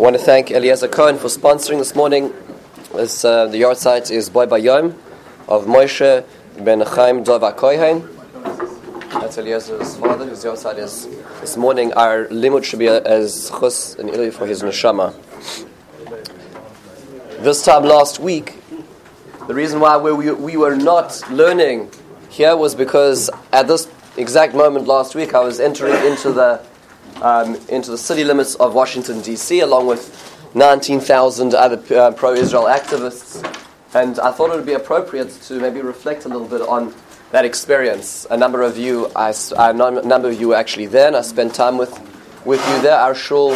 I want to thank Eliezer Cohen for sponsoring this morning. This, uh, the yahrzeit is Boy Bayom of Moshe ben Chaim Dov Kohen. That's Eliezer's father, whose yahrzeit is this morning. Our limud should be as chus and ili for his neshama. This time last week, the reason why we, we were not learning here was because at this exact moment last week, I was entering into the um, into the city limits of Washington, D.C., along with 19,000 other uh, pro Israel activists. And I thought it would be appropriate to maybe reflect a little bit on that experience. A number of you, I, a number of you were actually there, and I spent time with, with you there. Our shul,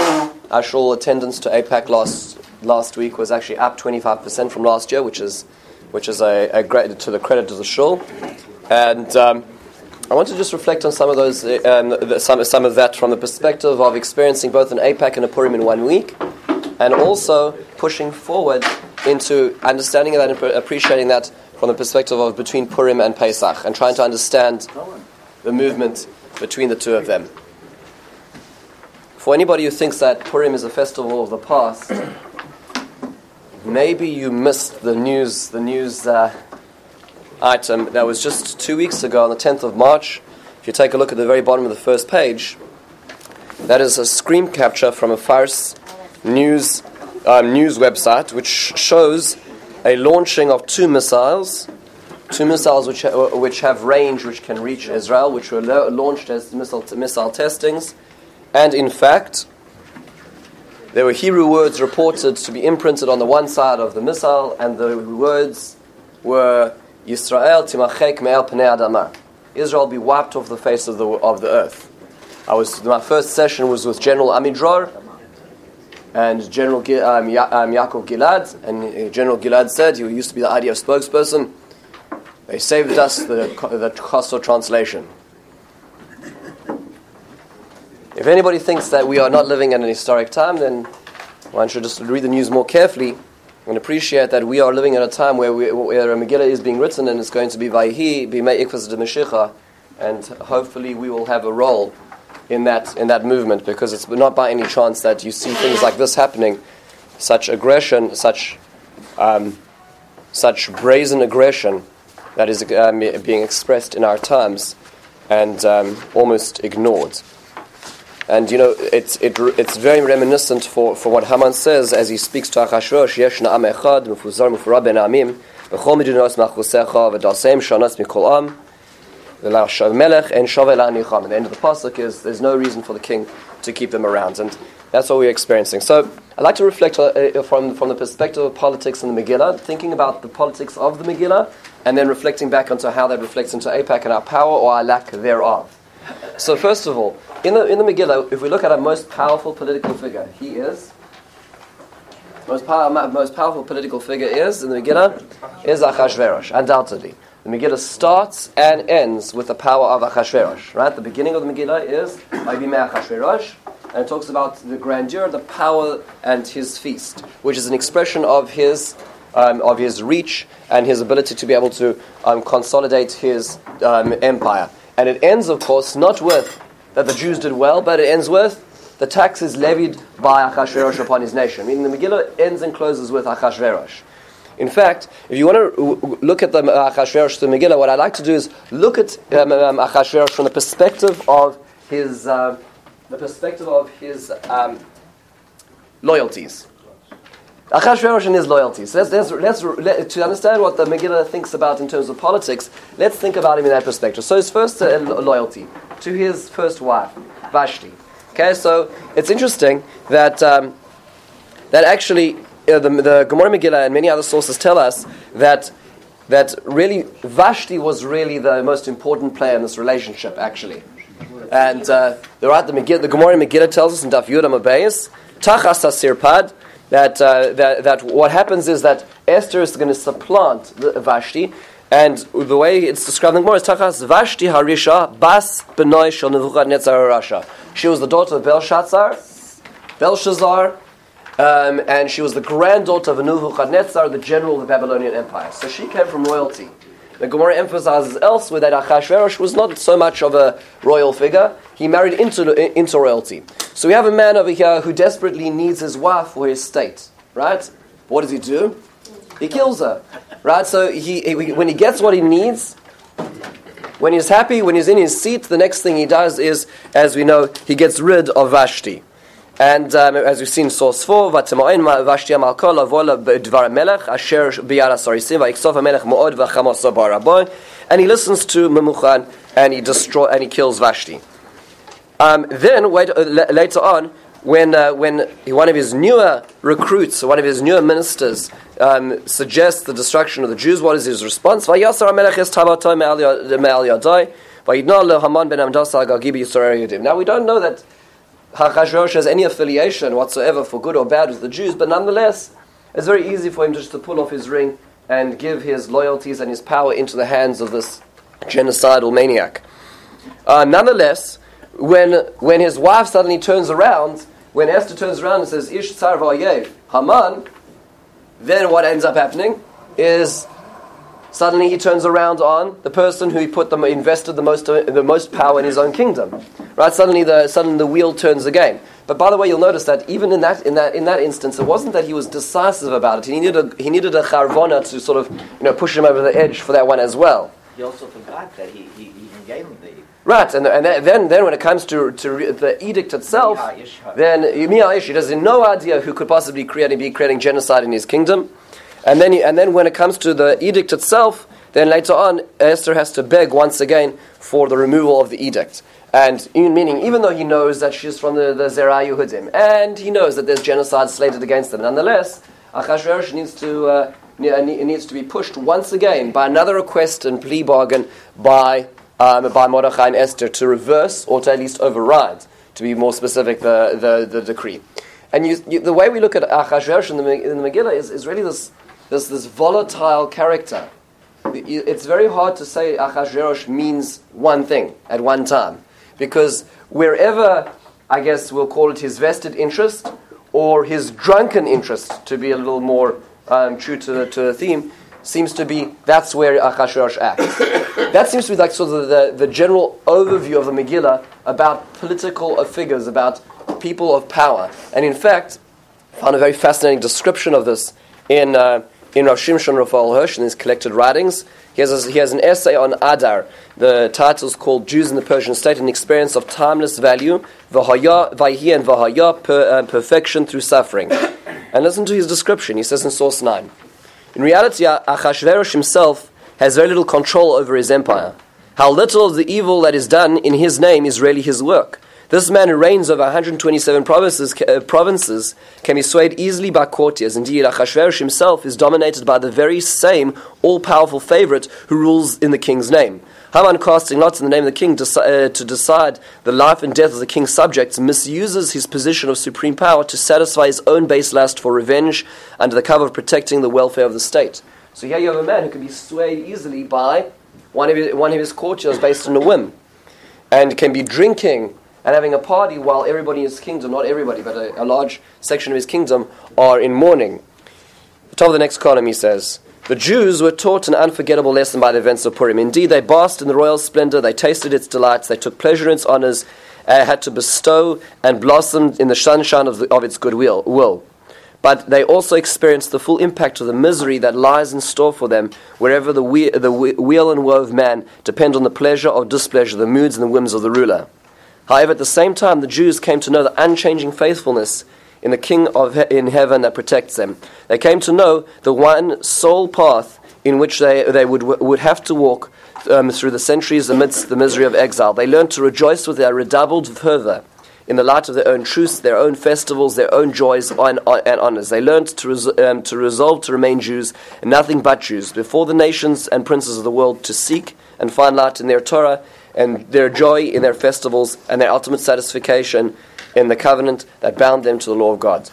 our shul attendance to AIPAC last, last week was actually up 25% from last year, which is, which is a, a great, to the credit of the shul. And um, I want to just reflect on some of those, um, some, some of that from the perspective of experiencing both an AIPAC and a Purim in one week, and also pushing forward into understanding that and appreciating that from the perspective of between Purim and Pesach, and trying to understand the movement between the two of them. For anybody who thinks that Purim is a festival of the past, maybe you missed the news, the news uh, item that was just two weeks ago on the 10th of March. If you take a look at the very bottom of the first page, that is a screen capture from a Fars news, um, news website which shows a launching of two missiles, two missiles which, ha- which have range which can reach Israel, which were lo- launched as missile, t- missile testings. And in fact, there were Hebrew words reported to be imprinted on the one side of the missile, and the words were Yisrael timachek me'el pnei adama. Israel be wiped off the face of the, of the earth. I was, my first session was with General Amidror and General um, ya- um, Yaakov Gilad. And uh, General Gilad said, he used to be the IDF spokesperson, they saved us the, the Chassidut translation. If anybody thinks that we are not living in an historic time, then one should just read the news more carefully and appreciate that we are living at a time where, we, where Megillah is being written and it's going to be Vayhi, B'mei Ikvaz de Meshicha, and hopefully we will have a role in that, in that movement because it's not by any chance that you see things like this happening, such aggression, such, um, such brazen aggression that is um, being expressed in our times and um, almost ignored. And you know, it's, it, it's very reminiscent for, for what Haman says as he speaks to Achashverosh, echad, mufura ben amim, machusecha, shanas melech and anicham. And the end of the pasuk is there's no reason for the king to keep them around, and that's what we're experiencing. So I'd like to reflect uh, from, from the perspective of politics in the Megillah, thinking about the politics of the Megillah, and then reflecting back onto how that reflects into AIPAC and our power or our lack thereof. So first of all, in the, in the Megillah, if we look at our most powerful political figure, he is. Most, power, most powerful political figure is, in the Megillah, is Achashverosh, undoubtedly. The Megillah starts and ends with the power of Achashverosh, right? The beginning of the Megillah is Aibime Achashverosh, and it talks about the grandeur, the power, and his feast, which is an expression of his, um, of his reach and his ability to be able to um, consolidate his um, empire. And it ends, of course, not with that the Jews did well, but it ends with the tax is levied by Achashverosh upon his nation. Meaning the Megillah ends and closes with Achashverosh. In fact, if you want to look at the Achashverosh, the Megillah, what I'd like to do is look at um, um, Achashverosh from the perspective of his, uh, the perspective of his um, loyalties. Achashverosh and his loyalties. Let's, let's, let's, let, to understand what the Megillah thinks about in terms of politics, let's think about him in that perspective. So his first uh, loyalty to his first wife, Vashti. Okay, so it's interesting that, um, that actually uh, the, the Gemara Megillah and many other sources tell us that, that really Vashti was really the most important player in this relationship, actually. And uh, the, right, the, Megillah, the Gemara Megillah tells us in Daf Yud Amabeis, Tachas Sirpad, that, uh, that, that what happens is that Esther is going to supplant Vashti, and the way it's described in the Gemara is Tachas Vashti Harisha Bas Benoy Shel Nebuchadnezzar Rasha. She was the daughter of Belshazzar, Belshazzar, um, and she was the granddaughter of Nebuchadnezzar, the general of the Babylonian Empire. So she came from royalty. The Gemara emphasizes elsewhere that Achashverosh was not so much of a royal figure. He married into, into royalty. So we have a man over here who desperately needs his wife for his state, right? What does he do? He kills her, right? So he, he when he gets what he needs, when he's happy, when he's in his seat, the next thing he does is, as we know, he gets rid of Vashti. And um, as we've seen, source 4, Vashti amalkol avola b'dvar melech asher biyara sarisim va'iksof melech mo'od v'chamoso baraboy. And he listens to Memuchan and he destroys, and he kills Vashti. Um, then wait, uh, later on, when, uh, when one of his newer recruits, one of his newer ministers, um, suggests the destruction of the Jews, what is his response? Now we don't know that Hachashverosh has any affiliation whatsoever for good or bad with the Jews, but nonetheless, it's very easy for him just to pull off his ring and give his loyalties and his power into the hands of this genocidal maniac. Uh, nonetheless, when, when his wife suddenly turns around, when Esther turns around and says, Ish tsar Haman, then what ends up happening is suddenly he turns around on the person who he put the, invested the most, the most power in his own kingdom. Right? Suddenly the, suddenly the wheel turns again. But by the way, you'll notice that even in that, in that, in that instance, it wasn't that he was decisive about it. He needed a, he needed a charvona to sort of you know, push him over the edge for that one as well. He also forgot that he, he even gave him Right, and, and then, then when it comes to, to the edict itself, then Miya'ish, he has no idea who could possibly create, be creating genocide in his kingdom. And then, and then when it comes to the edict itself, then later on, Esther has to beg once again for the removal of the edict. And meaning, even though he knows that she's from the, the Zerah Yehudim, and he knows that there's genocide slated against them, nonetheless, Achashverosh needs to, uh, needs to be pushed once again by another request and plea bargain by um, by Mordechai and Esther to reverse or to at least override, to be more specific, the, the, the decree. And you, you, the way we look at Achashverosh in the, in the Megillah is, is really this, this, this volatile character. It's very hard to say Achashverosh means one thing at one time. Because wherever, I guess we'll call it his vested interest or his drunken interest, to be a little more um, true to the, to the theme, seems to be that's where Achashverosh acts. that seems to be like sort of the, the general overview of the Megillah about political figures, about people of power. And in fact, I found a very fascinating description of this in, uh, in Rav Shimshon Raphael Hirsch in his collected writings. He has, a, he has an essay on Adar. The title is called Jews in the Persian State, an experience of timeless value, Vahaya, Vayhi and Vahaya, per, uh, perfection through suffering. And listen to his description. He says in source 9. In reality, Achashverosh himself has very little control over his empire. How little of the evil that is done in his name is really his work. This man who reigns over 127 provinces, uh, provinces can be swayed easily by courtiers. Indeed, Achashverosh himself is dominated by the very same all powerful favorite who rules in the king's name. Haman, casting lots in the name of the king to, uh, to decide the life and death of the king's subjects, misuses his position of supreme power to satisfy his own base lust for revenge under the cover of protecting the welfare of the state. So here you have a man who can be swayed easily by one of his, one of his courtiers based on a whim, and can be drinking and having a party while everybody in his kingdom, not everybody, but a, a large section of his kingdom, are in mourning. The top of the next column, he says. The Jews were taught an unforgettable lesson by the events of Purim. Indeed, they basked in the royal splendor, they tasted its delights, they took pleasure in its honors, and had to bestow and blossomed in the sunshine of, the, of its goodwill. Will. But they also experienced the full impact of the misery that lies in store for them wherever the, we- the weal and woe of man depend on the pleasure or displeasure, the moods and the whims of the ruler. However, at the same time, the Jews came to know the unchanging faithfulness in the King of he- in heaven that protects them. They came to know the one sole path in which they, they would, would have to walk um, through the centuries amidst the misery of exile. They learned to rejoice with their redoubled fervor in the light of their own truths, their own festivals, their own joys and, and honors. They learned to, res- um, to resolve to remain Jews and nothing but Jews, before the nations and princes of the world to seek and find light in their Torah and their joy in their festivals and their ultimate satisfaction in the covenant that bound them to the law of God.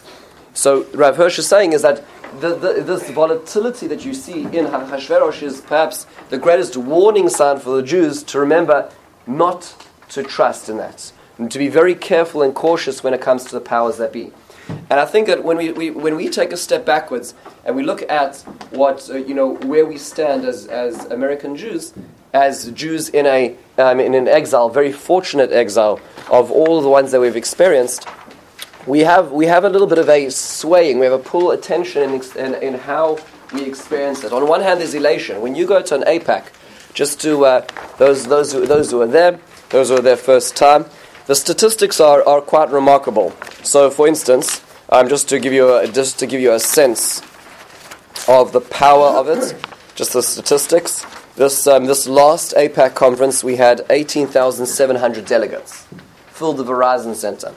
So Rav Hirsch is saying is that the, the, this volatility that you see in Hashverosh is perhaps the greatest warning sign for the Jews to remember not to trust in that, and to be very careful and cautious when it comes to the powers that be. And I think that when we, we, when we take a step backwards and we look at what, uh, you know, where we stand as, as American Jews, as Jews in, a, um, in an exile, very fortunate exile of all the ones that we've experienced, we have, we have a little bit of a swaying, we have a pull attention in, in, in how we experience it. On one hand, there's elation. When you go to an AIPAC, just to uh, those, those, who, those who are there, those who are there first time, the statistics are, are quite remarkable. So, for instance, um, just to give you a, just to give you a sense of the power of it, just the statistics. This um, this last AIPAC conference, we had 18,700 delegates, filled the Verizon Center.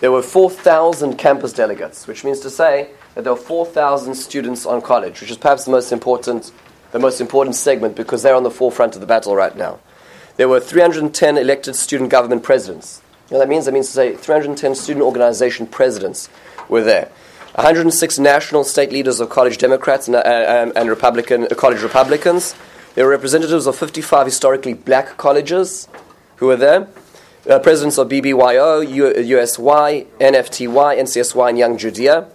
There were 4,000 campus delegates, which means to say that there were 4,000 students on college, which is perhaps the most important, the most important segment because they're on the forefront of the battle right now. There were 310 elected student government presidents. You know that means? That means to say 310 student organization presidents were there. 106 national state leaders of college Democrats and, uh, and, and Republican, uh, college Republicans. There were representatives of 55 historically black colleges who were there. Uh, presidents of BBYO, U- USY, NFTY, NCSY, and Young Judea.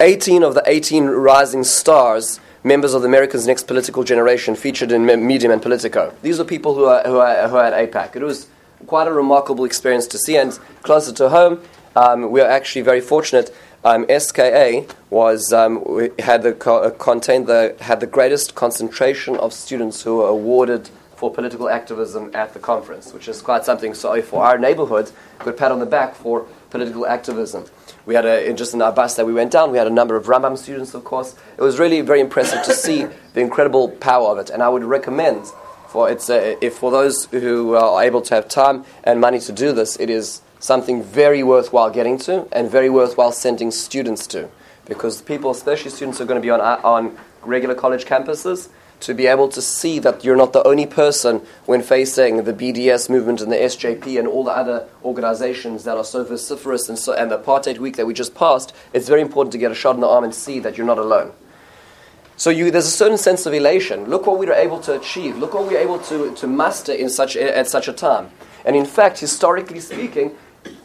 18 of the 18 rising stars, members of the America's Next Political Generation, featured in Medium and Politico. These are people who are, who are, who are at AIPAC. It was quite a remarkable experience to see, and closer to home, um, we are actually very fortunate. Um, SKA was um, had the co- uh, contained the had the greatest concentration of students who were awarded for political activism at the conference, which is quite something. So for our neighborhood, good pat on the back for political activism. We had a, just in our bus that we went down, we had a number of Rambam students, of course. It was really very impressive to see the incredible power of it, and I would recommend for it's if for those who are able to have time and money to do this, it is something very worthwhile getting to and very worthwhile sending students to, because people, especially students are going to be on uh, on regular college campuses, to be able to see that you're not the only person when facing the BDS movement and the SJP and all the other organizations that are so vociferous and, so, and the apartheid week that we just passed, it's very important to get a shot in the arm and see that you're not alone. So you, there's a certain sense of elation. Look what we were able to achieve. Look what we were able to, to muster in such, at such a time. And in fact, historically speaking,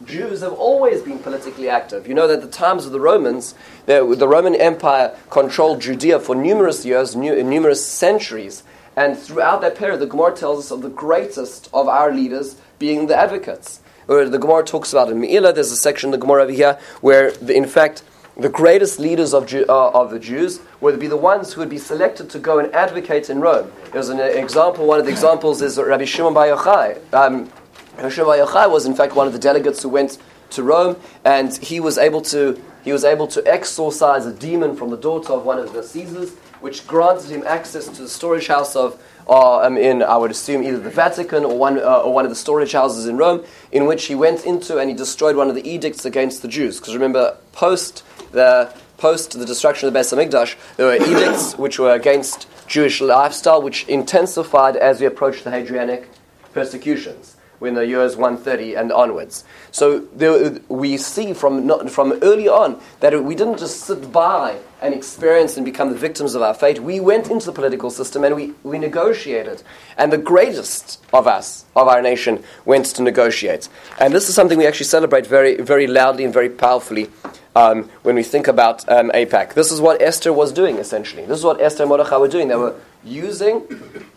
Jews have always been politically active. You know that the times of the Romans, the, the Roman Empire controlled Judea for numerous years, nu- numerous centuries. And throughout that period, the Gemara tells us of the greatest of our leaders being the advocates. Where the Gemara talks about in Me'ilah, there's a section in the Gemara over here where, the, in fact, the greatest leaders of, Jew, uh, of the Jews would be the ones who would be selected to go and advocate in Rome. There's an example, one of the examples is Rabbi Shimon Bar Yochai. Um, Bar Yochai was in fact one of the delegates who went to Rome, and he was able to he was able to exorcise a demon from the daughter of one of the Caesars, which granted him access to the storage house of uh, um, in I would assume either the Vatican or one uh, or one of the storage houses in Rome, in which he went into and he destroyed one of the edicts against the Jews. Because remember, post the post the destruction of the Beis there were edicts which were against Jewish lifestyle, which intensified as we approached the Hadrianic persecutions in the years 130 and onwards. So there, we see from, not, from early on that we didn't just sit by and experience and become the victims of our fate. We went into the political system and we, we negotiated. And the greatest of us, of our nation, went to negotiate. And this is something we actually celebrate very, very loudly and very powerfully um, when we think about um, AIPAC. This is what Esther was doing, essentially. This is what Esther and Mordechai were doing. They were using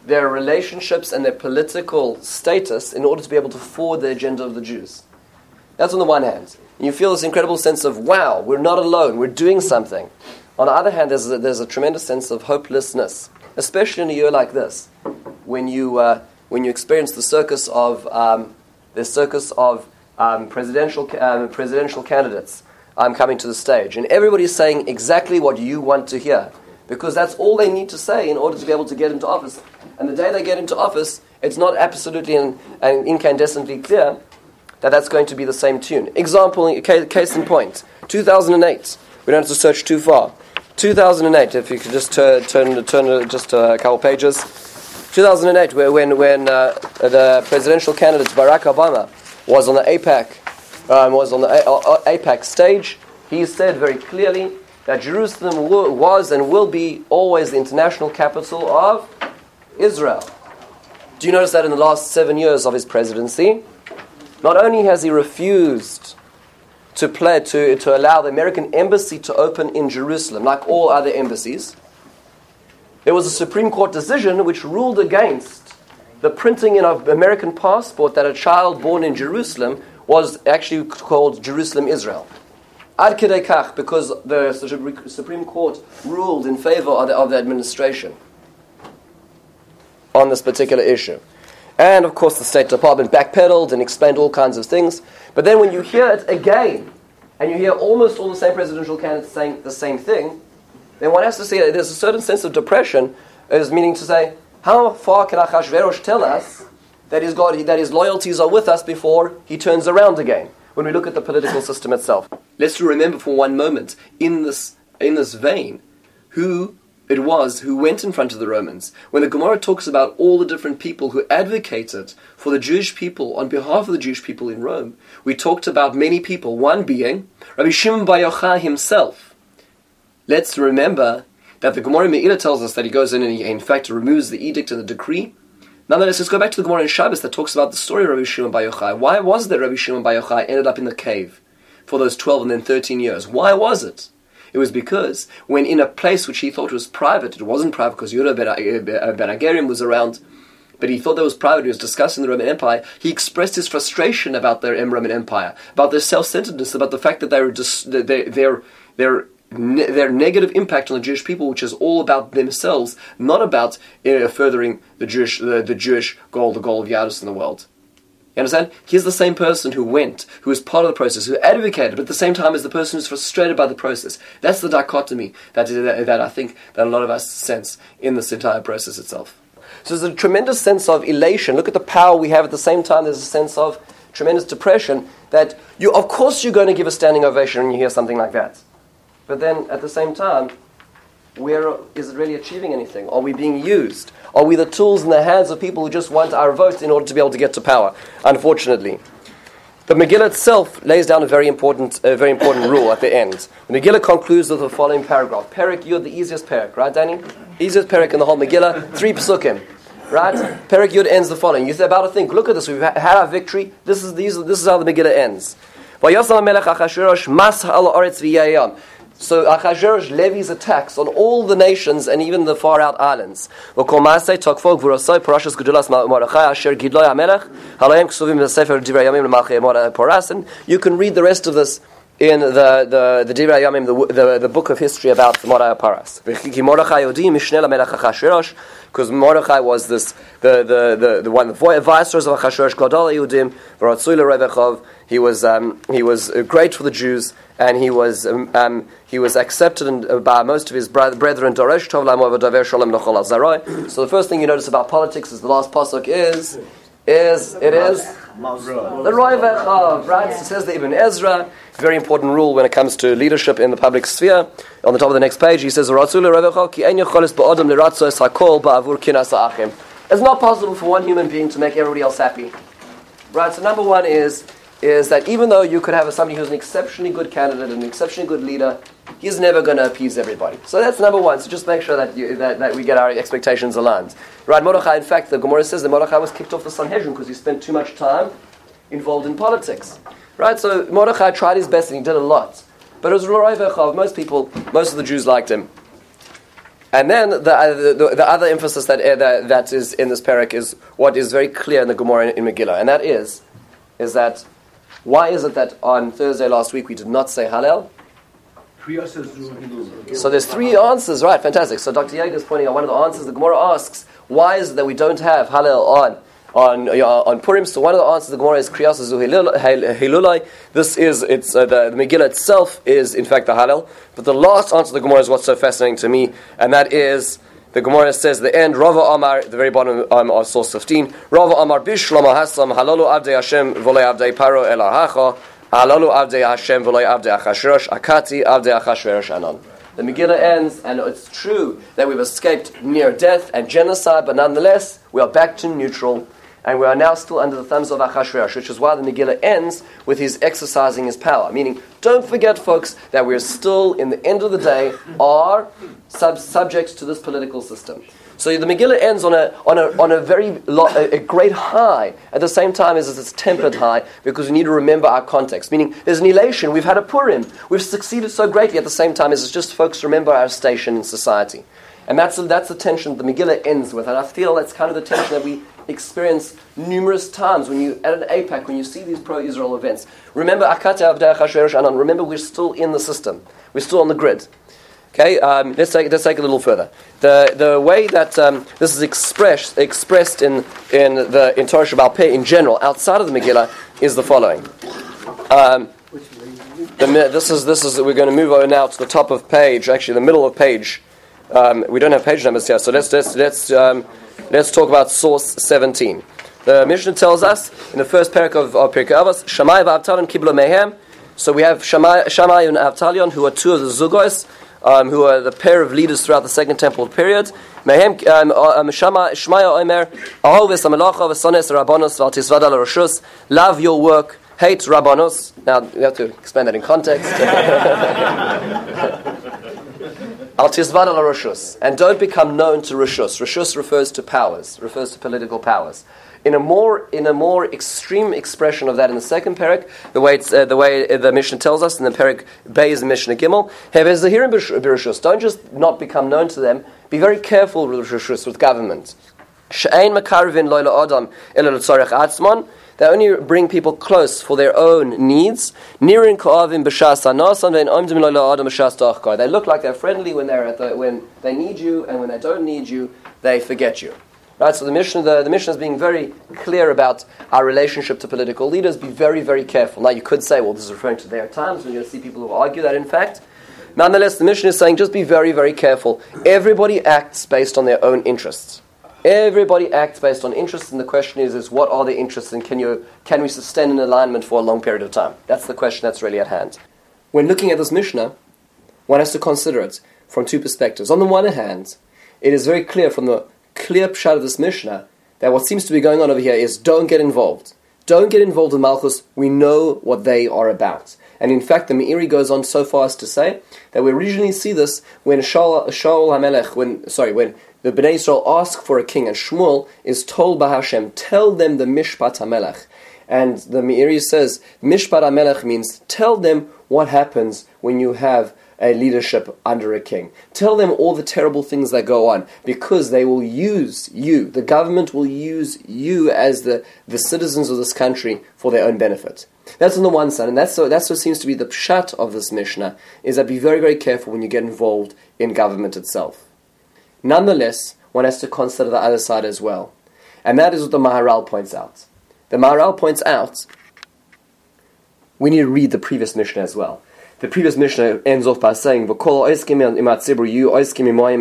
their relationships and their political status in order to be able to forward the agenda of the Jews. That's on the one hand. You feel this incredible sense of, wow, we're not alone, we're doing something. On the other hand, there's a, there's a tremendous sense of hopelessness, especially in a year like this, when you, uh, when you experience the circus of, um, the circus of um, presidential, um, presidential candidates I'm coming to the stage. And everybody's saying exactly what you want to hear. Because that's all they need to say in order to be able to get into office. And the day they get into office, it's not absolutely and, incandescently clear that that's going to be the same tune. Example, case in point 2008. We don't have to search too far. 2008, if you could just turn, turn, turn just a couple pages. 2008, when, when uh, the presidential candidate Barack Obama was on the AIPAC um, was on the AIPAC stage, he said very clearly that Jerusalem was and will be always the international capital of Israel. Do you notice that in the last seven years of his presidency, not only has he refused to, play, to, to allow the American embassy to open in Jerusalem, like all other embassies, there was a Supreme Court decision which ruled against the printing in an American passport that a child born in Jerusalem was actually called Jerusalem Israel. Ad because the Supreme Court ruled in favor of the, of the administration on this particular issue. And of course, the State Department backpedaled and explained all kinds of things. But then when you hear it again, and you hear almost all the same presidential candidates saying the same thing, then one has to say there's a certain sense of depression, as meaning to say, how far can Achashverosh tell us that his, God, that his loyalties are with us before he turns around again? When we look at the political system itself, let's remember for one moment in this in this vein who it was who went in front of the Romans. When the Gemara talks about all the different people who advocated for the Jewish people on behalf of the Jewish people in Rome, we talked about many people, one being Rabbi Shimon Bar Yochai himself. Let's remember that the Gemara Me'ila tells us that he goes in and he, in fact, removes the edict and the decree. Nonetheless, let's go back to the Gemara in Shabbos that talks about the story of Rabbi Shimon Bar Yochai. Why was that Rabbi Shimon Bar Yochai ended up in the cave for those 12 and then 13 years? Why was it? It was because when in a place which he thought was private, it wasn't private because Yehuda ben eh, eh, Agarium was around, but he thought that was private, he was discussing the Roman Empire, he expressed his frustration about their Roman Empire, about their self-centeredness, about the fact that they were their, their their negative impact on the Jewish people, which is all about themselves, not about uh, furthering the Jewish, the, the Jewish goal, the goal of Yadus in the world. You understand? He's the same person who went, who was part of the process, who advocated, but at the same time is the person who's frustrated by the process. That's the dichotomy that, that, that I think that a lot of us sense in this entire process itself. So there's a tremendous sense of elation. Look at the power we have at the same time. There's a sense of tremendous depression that you, of course, you're going to give a standing ovation when you hear something like that. But then at the same time, where is it really achieving anything? Are we being used? Are we the tools in the hands of people who just want our votes in order to be able to get to power? Unfortunately. The Megillah itself lays down a very important, a very important rule at the end. The Megillah concludes with the following paragraph. Perik Yud, the easiest perik, right, Danny? Easiest perik in the whole Megillah, three psukim. Right? Perik Yud ends the following. You're about to think, look at this, we've had our victory. This is, these, this is how the Megillah ends. So Achashverosh levies attacks on all the nations and even the far out islands. You can read the rest of this in the the the Divrei Yamim, the, the, the book of history about Mordechai Paras. Because Mordechai was this the the the, the one the viceroys of Achashverosh Gadol Yehudim Revechov. He was um, he was great for the Jews and he was um, um, he was accepted in, uh, by most of his brethren. So the first thing you notice about politics is the last pasuk is is it is the Roy right? It says the Ibn Ezra. Very important rule when it comes to leadership in the public sphere. On the top of the next page, he says, "It's not possible for one human being to make everybody else happy." Right. So number one is is that even though you could have somebody who's an exceptionally good candidate, and an exceptionally good leader, he's never going to appease everybody. So that's number one. So just make sure that, you, that, that we get our expectations aligned. Right, Mordechai, in fact, the Gemara says that Mordechai was kicked off the Sanhedrin because he spent too much time involved in politics. Right, so Mordechai tried his best and he did a lot. But it was Roy most people, most of the Jews liked him. And then the, uh, the, the, other emphasis that, uh, that, that is in this parak is what is very clear in the Gemara in, in Megillah, and that is, is that why is it that on Thursday last week we did not say Hallel? So there's three answers, right? Fantastic. So Dr. Yeager is pointing out one of the answers. The Gemara asks, why is it that we don't have Hallel on on uh, on Purim? So one of the answers the Gemara is Kriyas Hilulai. This is it's uh, the, the Megillah itself is in fact the Hallel. But the last answer the Gemara is what's so fascinating to me, and that is the Gemara says the end, Rava Amar, the very bottom um, of source 15, Rava Amar Bishlama Haslam, Halalu Avdei Hashem, Volei Avdei Paro Elahacha, Halalu Avdei Hashem, Volei Avdei Achashrosh, Akati Avdei Achashverosh Anon. The Megillah ends, and it's true that we've escaped near death and genocide, but nonetheless, we are back to neutral and we are now still under the thumbs of Achashverosh, which is why the Megillah ends with his exercising his power. Meaning, don't forget, folks, that we're still, in the end of the day, are sub- subjects to this political system. So the Megillah ends on a, on a, on a very lo- a, a great high at the same time as it's tempered high because we need to remember our context. Meaning there's an elation, we've had a Purim, we've succeeded so greatly at the same time as it's just folks remember our station in society. And that's, that's the tension the Megillah ends with. And I feel that's kind of the tension that we experience numerous times when you, at an AIPAC, when you see these pro Israel events. Remember, Akata Avdei Anan, remember we're still in the system, we're still on the grid. Okay, um, let's, take, let's take it a little further. The, the way that um, this is expressed, expressed in, in, the, in Torah Sheba'al Peh in general, outside of the Megillah, is the following. Um, the, this is, this is, we're going to move over now to the top of page, actually the middle of page. Um, we don't have page numbers here, so let's, let's, let's, um, let's talk about source 17. The Mishnah tells us in the first parak of, of Pirkei Avos, Shammai v'Avtalon kiblo mehem. So we have Shammai, Shammai and Avtalion, who are two of the Zugos, um, who are the pair of leaders throughout the Second Temple period. Mehem um, um, Shmaya Omer, Ahovis Amelacha v'Sones Rabbanos v'Altisvada l'Roshus. Love your work, hate Rabbanos. Now we have to explain that in context. Al Tizvada l'Roshus, and don't become known to Roshus. Roshus refers to powers, refers to political powers in a more in a more extreme expression of that in the second parak, the way uh, the way the Mishnah tells us in the parak Beis Mishnah Gimel, Hevezahirim b'Rishus. Don't just not become known to them. Be very careful with Rishus with government. She'ain makarvin loyla adam atzman. They only bring people close for their own needs. They look like they're friendly when they're at the, when they need you, and when they don't need you, they forget you. Right, so the Mishnah, the, the Mishnah is being very clear about our relationship to political leaders. Be very, very careful. Now, you could say, well, this is referring to their times. We're going to see people who argue that, in fact. Nonetheless, the Mishnah is saying just be very, very careful. Everybody acts based on their own interests. Everybody acts based on interests, and the question is, is what are the interests, and can, you, can we sustain an alignment for a long period of time? That's the question that's really at hand. When looking at this Mishnah, one has to consider it from two perspectives. On the one hand, it is very clear from the clear pshat of this Mishnah that what seems to be going on over here is don't get involved. Don't get involved in Malchus. We know what they are about. And in fact, the Meiri goes on so far as to say that we originally see this when Shaul HaMelech, when, sorry, when the Bnei Israel ask for a king, and Shmuel is told by Hashem, tell them the Mishpat HaMelech. And the Meiri says, Mishpat HaMelech means tell them what happens when you have a leadership under a king. Tell them all the terrible things that go on because they will use you. The government will use you as the, the citizens of this country for their own benefit. That's on the one side, and that's, so, that's what seems to be the pshat of this Mishnah, is that be very, very careful when you get involved in government itself. Nonetheless, one has to consider the other side as well. And that is what the Maharal points out. The Maharal points out we need to read the previous Mishnah as well. The previous Mishnah ends off by saying, "V'kol oiskim yu oiskim mali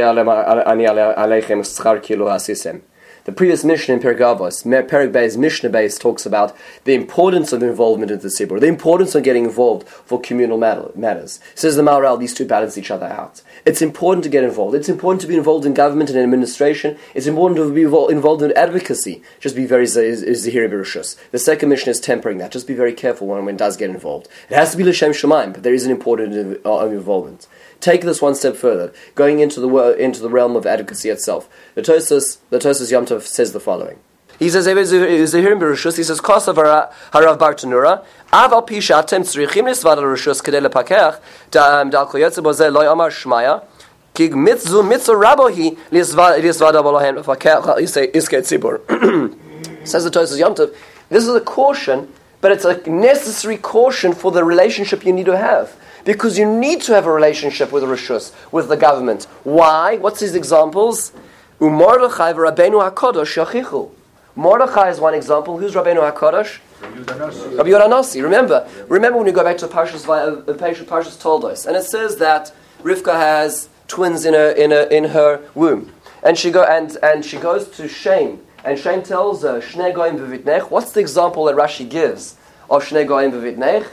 aleichem kilo hasisem." The previous Mishnah in Pirkei Avos, Perik Bey's Mishnah base talks about the importance of involvement in the Sibur, the importance of getting involved for communal matters. Says the Maharal, these two balance each other out. It's important to get involved. It's important to be involved in government and administration. It's important to be involved in advocacy. Just be very berushus. The second Mishnah is tempering that. Just be very careful when one does get involved. It has to be l'shem shemaim, but there is an important uh, involvement. Take this one step further, going into the into the realm of advocacy itself. The Tosus, the Tosus Yom Tov says the following. He says, he says, Kosav harav Bartenura, av al pisha atem tzrichim nisvad al rishus kedele pakech, um, dal koyetze boze loy amar shmaya, kig mitzu mitzu rabohi lisvad al bolohen pakech, iske tzibur. Says the Tosus Yom Tov, this is a caution, but it's a necessary caution for the relationship you need to have. Because you need to have a relationship with Rishus, with the government. Why? What's his examples? Umordechai v'Rabbeinu HaKadosh yachichu. Mordechai is one example. Who's Rabbeinu HaKadosh? Rabbi Yehuda Hanasi. Remember, remember when you go back to Parshas, uh, Parshas Toldos, and it says that Rivka has twins in her, in her, in her womb. And she, go, and, and she goes to Shem, and Shem tells her. What's the example that Rashi gives of Shnei v'vitnech?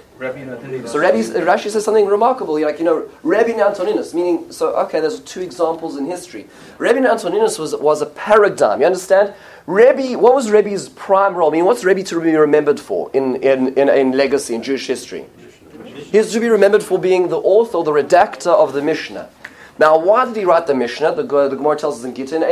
So Rabbi, Rashi says something remarkable. Like you know, Rabbi Antoninus, meaning so. Okay, there's two examples in history. Rabbi Antoninus was was a paradigm. You understand? Rebbe, what was Rebbe's prime role? I mean, what's Rebbe to be remembered for in, in, in, in legacy in Jewish history? He's to be remembered for being the author the redactor of the Mishnah. Now, why did he write the Mishnah? The, the Gemara tells us in Gittin that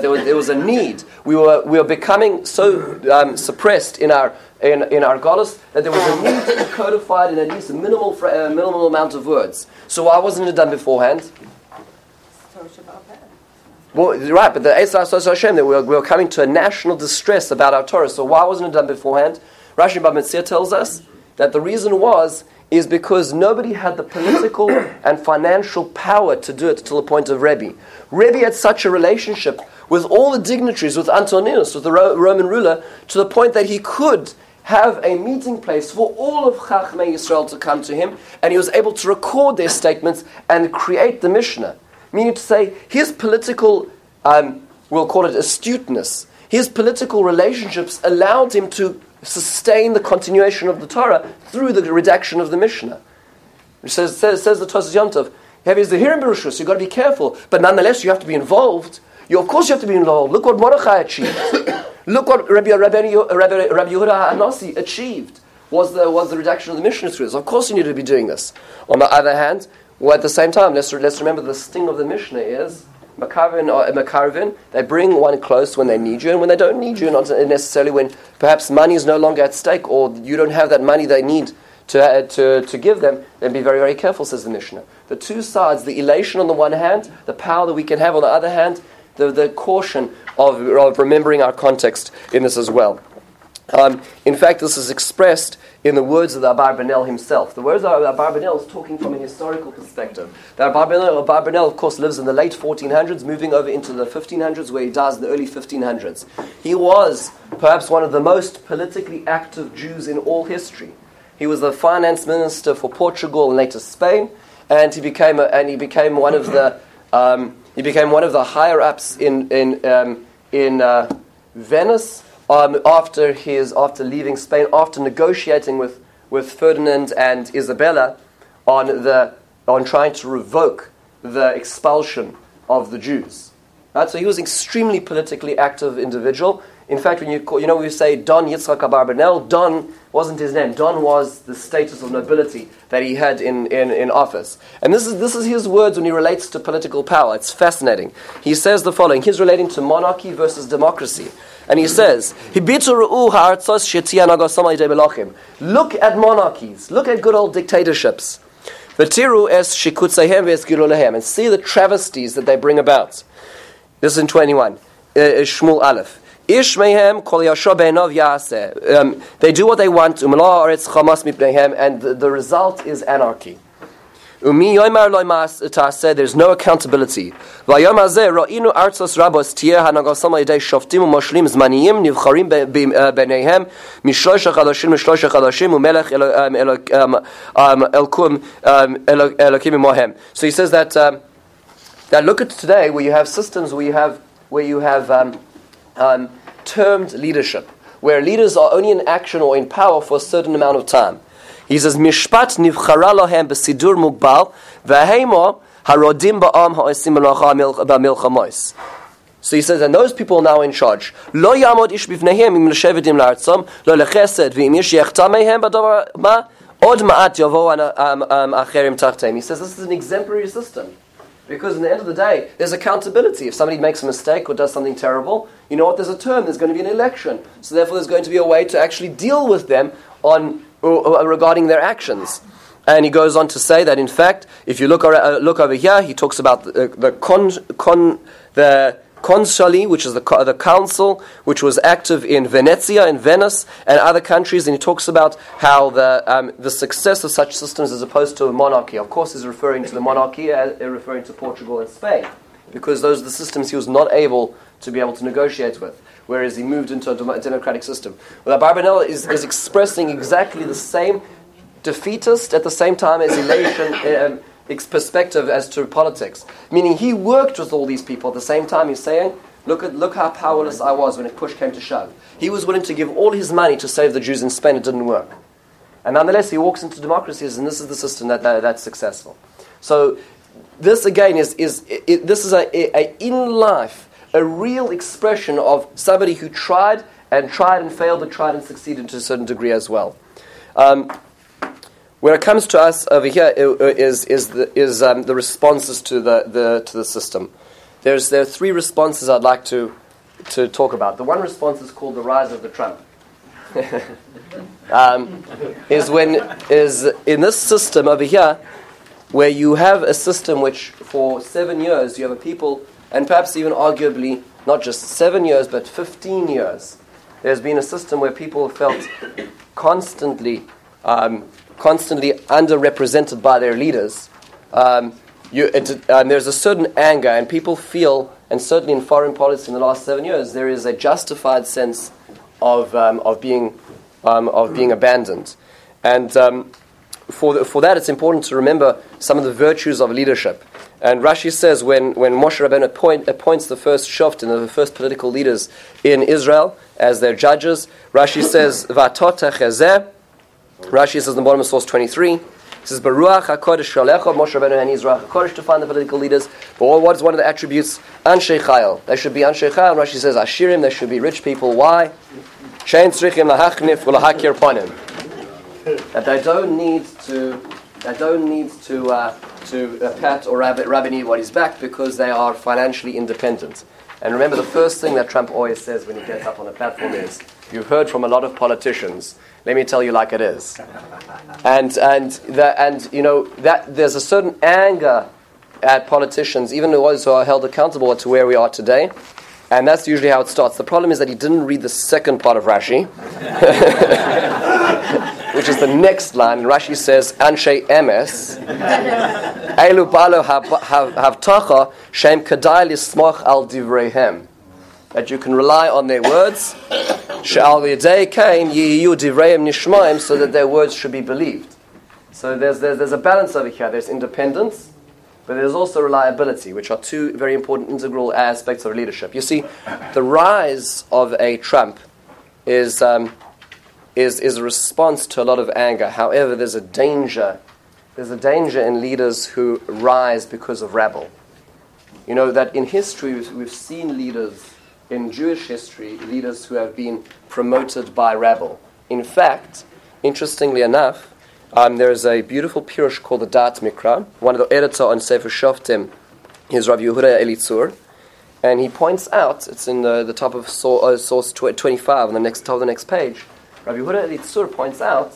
there was, there was a need. We were, we were becoming so um, suppressed in our in, in our Goddess that there was a need to be codified in at least a minimal, uh, minimal amount of words. So why wasn't it done beforehand? Well, right, but the Esra Hashem, that we were, we were coming to a national distress about our Torah. So why wasn't it done beforehand? Rashi Bamitzir tells us that the reason was is because nobody had the political and financial power to do it till the point of Rebbe. Rebbe had such a relationship with all the dignitaries, with Antoninus, with the Ro- Roman ruler, to the point that he could have a meeting place for all of Chachmei Yisrael to come to him, and he was able to record their statements and create the Mishnah. Meaning to say, his political, um, we'll call it astuteness, his political relationships allowed him to sustain the continuation of the Torah through the redaction of the Mishnah. It says, says, says the Tosas Yomtov, you have the Hirim Berushus, you've got to be careful, but nonetheless you have to be involved. You, of course you have to be involved. Look what Mordechai achieved. Look what Rabbi, Rabbi, Rabbi, Rabbi Yehuda Hanasi achieved was the, was the redaction of the Mishnah through this. Of course you need to be doing this. On the other hand, well, at the same time, let's, let's remember the sting of the Mishnah is Makarvin or Makarvin, they bring one close when they need you, and when they don't need you, and not necessarily when perhaps money is no longer at stake or you don't have that money they need to, uh, to, to give them, then be very, very careful, says the Mishnah. The two sides, the elation on the one hand, the power that we can have on the other hand, the, the caution of, of remembering our context in this as well. Um, in fact, this is expressed in the words of the Abarbanel himself. The words of Abarbanel is talking from a historical perspective. The Abarbanel, Abarbanel, of course, lives in the late 1400s, moving over into the 1500s, where he dies in the early 1500s. He was perhaps one of the most politically active Jews in all history. He was the finance minister for Portugal and later Spain, and he became, a, and he became one of the um, he became one of the higher ups in in um, in uh, Venice um, after his after leaving Spain, after negotiating with, with Ferdinand and Isabella on the on trying to revoke the expulsion of the Jews. Right? So he was an extremely politically active individual. In fact, when you call, you know we say Don Yitzchak Abarbanel, Don wasn't his name. Don was the status of nobility that he had in, in, in office. And this is, this is his words when he relates to political power. It's fascinating. He says the following. He's relating to monarchy versus democracy. And he says, Look at monarchies. Look at good old dictatorships. And see the travesties that they bring about. This is in 21. Uh, Shmuel Aleph. Ish mehem kol be'enov Um, they do what they want. and the, the result is anarchy. Umi yoimar loy mas said there's no accountability. So he says that um, that look at today where you have systems where you have where you have um, um, termed leadership, where leaders are only in action or in power for a certain amount of time. He says, Mishpat nivchara lohem b'sidur mugbal, v'heimo harodim ba'am ha'esim b'milchamois. So he says, and those people are now in charge. Lo yamod ish bivnehem im l'shevedim la'artzom, lo lechesed v'im ish yechta mehem b'davar ma, od ma'at yavo acherim tachteim. He says this is an exemplary system. Because in the end of the day, there's accountability. If somebody makes a mistake or does something terrible, you know what? There's a term. There's going to be an election. So therefore, there's going to be a way to actually deal with them on regarding their actions. And he goes on to say that, in fact, if you look, uh, look over here, he talks about the, the, con, con, the consuli, which is the, the council, which was active in Venezia, in Venice, and other countries, and he talks about how the, um, the success of such systems as opposed to a monarchy. Of course, he's referring to the monarchy, uh, referring to Portugal and Spain, because those are the systems he was not able to be able to negotiate with whereas he moved into a democratic system. Well, Abarbanel is, is expressing exactly the same defeatist at the same time as elation um, perspective as to politics. Meaning he worked with all these people at the same time. He's saying, look, at, look how powerless I was when a push came to shove. He was willing to give all his money to save the Jews in Spain. It didn't work. And nonetheless, he walks into democracies, and this is the system that, that that's successful. So this again is, is it, this is a, a in life a real expression of somebody who tried and tried and failed, but tried and succeeded to a certain degree as well. Um, where it comes to us over here is, is, the, is um, the responses to the, the, to the system. There's, there are three responses I'd like to, to talk about. The one response is called the rise of the Trump. um, is when is in this system over here, where you have a system which for seven years you have a people, and perhaps even arguably not just seven years but fifteen years, there's been a system where people felt constantly, um, constantly underrepresented by their leaders. Um, you, it, um, there's a certain anger, and people feel, and certainly in foreign policy in the last seven years, there is a justified sense of, um, of, being, um, of being abandoned. And um, for, the, for that, it's important to remember some of the virtues of leadership. And Rashi says when, when Moshe Rabbeinu appoint, appoints the first shoftim, the first political leaders in Israel as their judges, Rashi says, Vatota. Rashi says in the bottom of source 23, it says, Baruch HaKodesh Shalecha, Moshe Rabbeinu and Israel HaKodesh to find the political leaders. But what is one of the attributes? Anshe Chayil. They should be Anshe Chayil. Rashi says, Ashirim, they should be rich people. Why? Shein Tzrichim Lahachnif Ulahakir Panim. That they don't need to, they don't need to, uh, to uh, pat or rub, rub anybody's back because they are financially independent. And remember, the first thing that Trump always says when he gets up on a platform is, "You've heard from a lot of politicians. Let me tell you like it is." And and the, and you know that there's a certain anger at politicians, even those who are held accountable to where we are today. And that's usually how it starts. The problem is that he didn't read the second part of Rashi. which is the next line. Rashi says, Anshe emes, Elu balo havtacha, shem kadai lismoch al divrehem. That you can rely on their words. She'al yedei kain yiyu divrehem nishmaim, so that their words should be believed. So there's, there's, there's a balance over here. There's independence, but there's also reliability, which are two very important integral aspects of leadership. You see, the rise of a Trump is um, is, is a response to a lot of anger. However, there's a danger. There's a danger in leaders who rise because of rabble. You know that in history we've seen leaders, in Jewish history, leaders who have been promoted by rabble. In fact, interestingly enough, um, there is a beautiful pirush called the Da'at Mikra. One of the editor on Sefer Shoftim is Rav Yehuda Elitzur, and he points out, it's in the, the top of source, uh, source 25 on the next top of the next page, Rabbi Yehuda Elitzur points out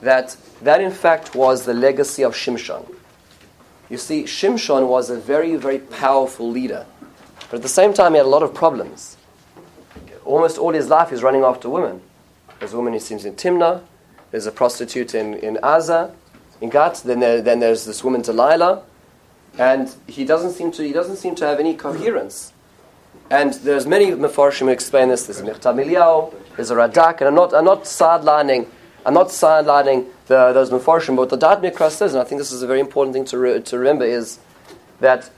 that that in fact was the legacy of Shimshon. You see, Shimshon was a very, very powerful leader, but at the same time he had a lot of problems. Almost all his life he's running after women. There's a woman who seems in Timnah, there's a prostitute in, in Aza, in Gat, then, there, then there's this woman Delilah, and he doesn't seem to, he doesn't seem to have any coherence. And there's many Mefarshim who explain this. There's a Michtav Eliyahu, there's a Radak, and I'm not, I'm not sidelining, I'm not sidelining the, those Mefarshim, but what the Da'at Mikra says, and I think this is a very important thing to, re, to remember, is that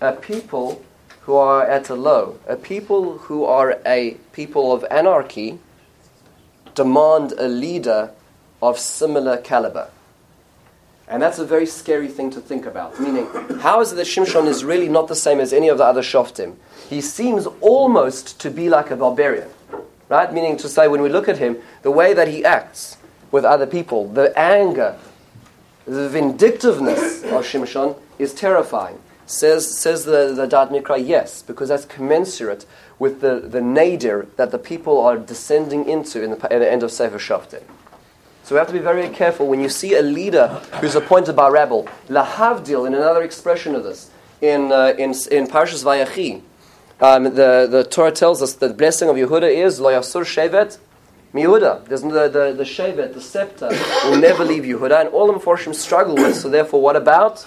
a people who are at a low, a people who are a people of anarchy, demand a leader of similar caliber. And that's a very scary thing to think about. Meaning, how is it that Shimshon is really not the same as any of the other Shoftim? He seems almost to be like a barbarian. Right? Meaning to say, when we look at him, the way that he acts with other people, the anger, the vindictiveness of Shimshon is terrifying. Says, says the, the Da'at Mikra, yes, because that's commensurate with the, the nadir that the people are descending into in the, the end of Sefer Shoftim. So we have to be very careful when you see a leader who's appointed by rabble. Lahavdil, in another expression of this, in, uh, in, in Parshas Vayachi, um, the, the Torah tells us that the blessing of Yehuda is Lo Yasur Shevet Yehuda. There's the, the, the Shevet, the scepter, will never leave Yehuda, and all the Mefarshim struggle with. So therefore, what about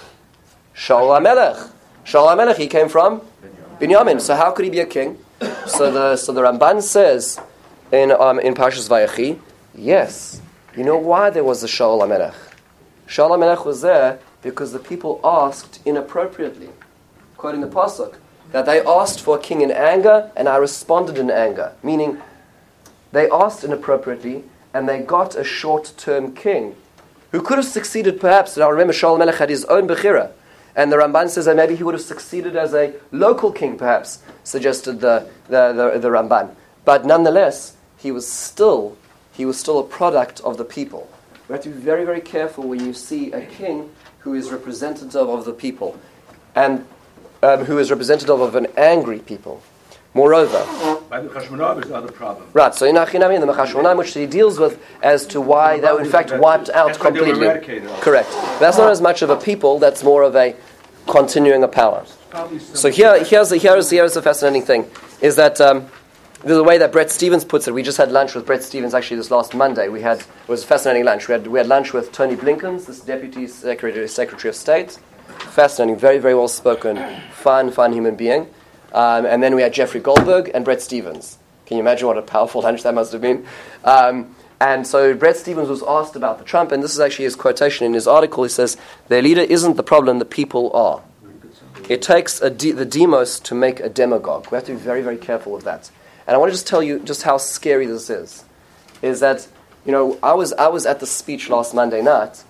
Shaul HaMelech? Shaul HaMelech, he came from Binyamin. So how could he be a king? So the, so the Ramban says in, um, in Parshas Vayachi, yes, you know why there was a Shaul HaMelech? Shaul HaMelech was there because the people asked inappropriately. Quoting the Pasuk, that they asked for a king in anger and I responded in anger. Meaning, they asked inappropriately and they got a short term king who could have succeeded perhaps. Now remember, Shaul Melech had his own Bechira. And the Ramban says that maybe he would have succeeded as a local king, perhaps, suggested the, the, the, the Ramban. But nonetheless, he was still he was still a product of the people. we have to be very, very careful when you see a king who is representative of the people and um, who is representative of an angry people. Moreover, By the is the problem. right, so in Achinami in the Machashmonaim, which he deals with as to why they were in fact wiped out That's they were completely. Correct. That's not as much of a people, that's more of a continuing a power. So here, here's, the, here's, here's the fascinating thing, is that um, the way that Bret Stephens puts it, we just had lunch with Bret Stephens actually this last Monday. We had, it was a fascinating lunch. We had, we had lunch with Tony Blinkens, this Deputy Secretary, Secretary of State. Fascinating, very, very well spoken, fine, fine human being. Um, and then we had Jeffrey Goldberg and Bret Stephens. Can you imagine what a powerful lunch that must have been? Um, and so Bret Stephens was asked about the Trump, and this is actually his quotation in his article. He says, Their leader isn't the problem, the people are. It takes de- the demos to make a demagogue. We have to be very, very careful of that. And I want to just tell you just how scary this is. Is that, you know, I was, I was at the speech last Monday night,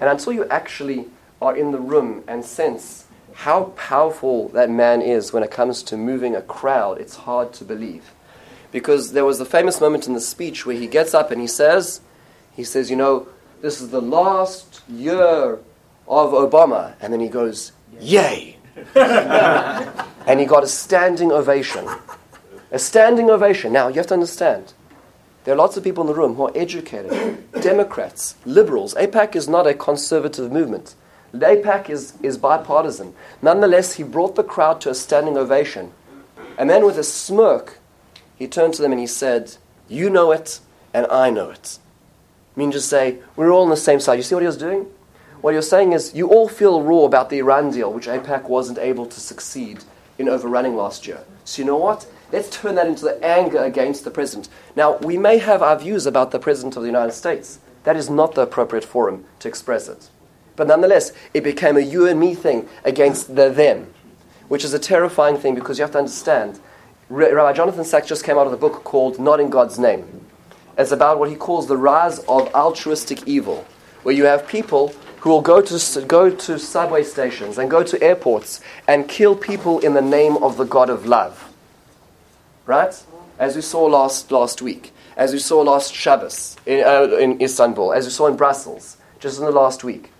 and until you actually are in the room and sense how powerful that man is when it comes to moving a crowd, it's hard to believe. Because there was the famous moment in the speech where he gets up and he says, he says, you know, this is the last year of Obama. And then he goes, yay. and he got a standing ovation. A standing ovation. Now, you have to understand, there are lots of people in the room who are educated, Democrats, liberals. AIPAC is not a conservative movement. AIPAC is, is bipartisan. Nonetheless, he brought the crowd to a standing ovation. And then, with a smirk, he turned to them and he said, You know it, and I know it. I mean, just say, We're all on the same side. You see what he was doing? What he was saying is, You all feel raw about the Iran deal, which AIPAC wasn't able to succeed in overrunning last year. So, you know what? Let's turn that into the anger against the president. Now, we may have our views about the president of the United States. That is not the appropriate forum to express it. But nonetheless, it became a you and me thing against the them, which is a terrifying thing because you have to understand. Rabbi Jonathan Sacks just came out with a book called Not in God's Name. It's about what he calls the rise of altruistic evil, where you have people who will go to, go to subway stations and go to airports and kill people in the name of the God of love. Right? As we saw last, last week, as we saw last Shabbos in, uh, in Istanbul, as we saw in Brussels, just in the last week.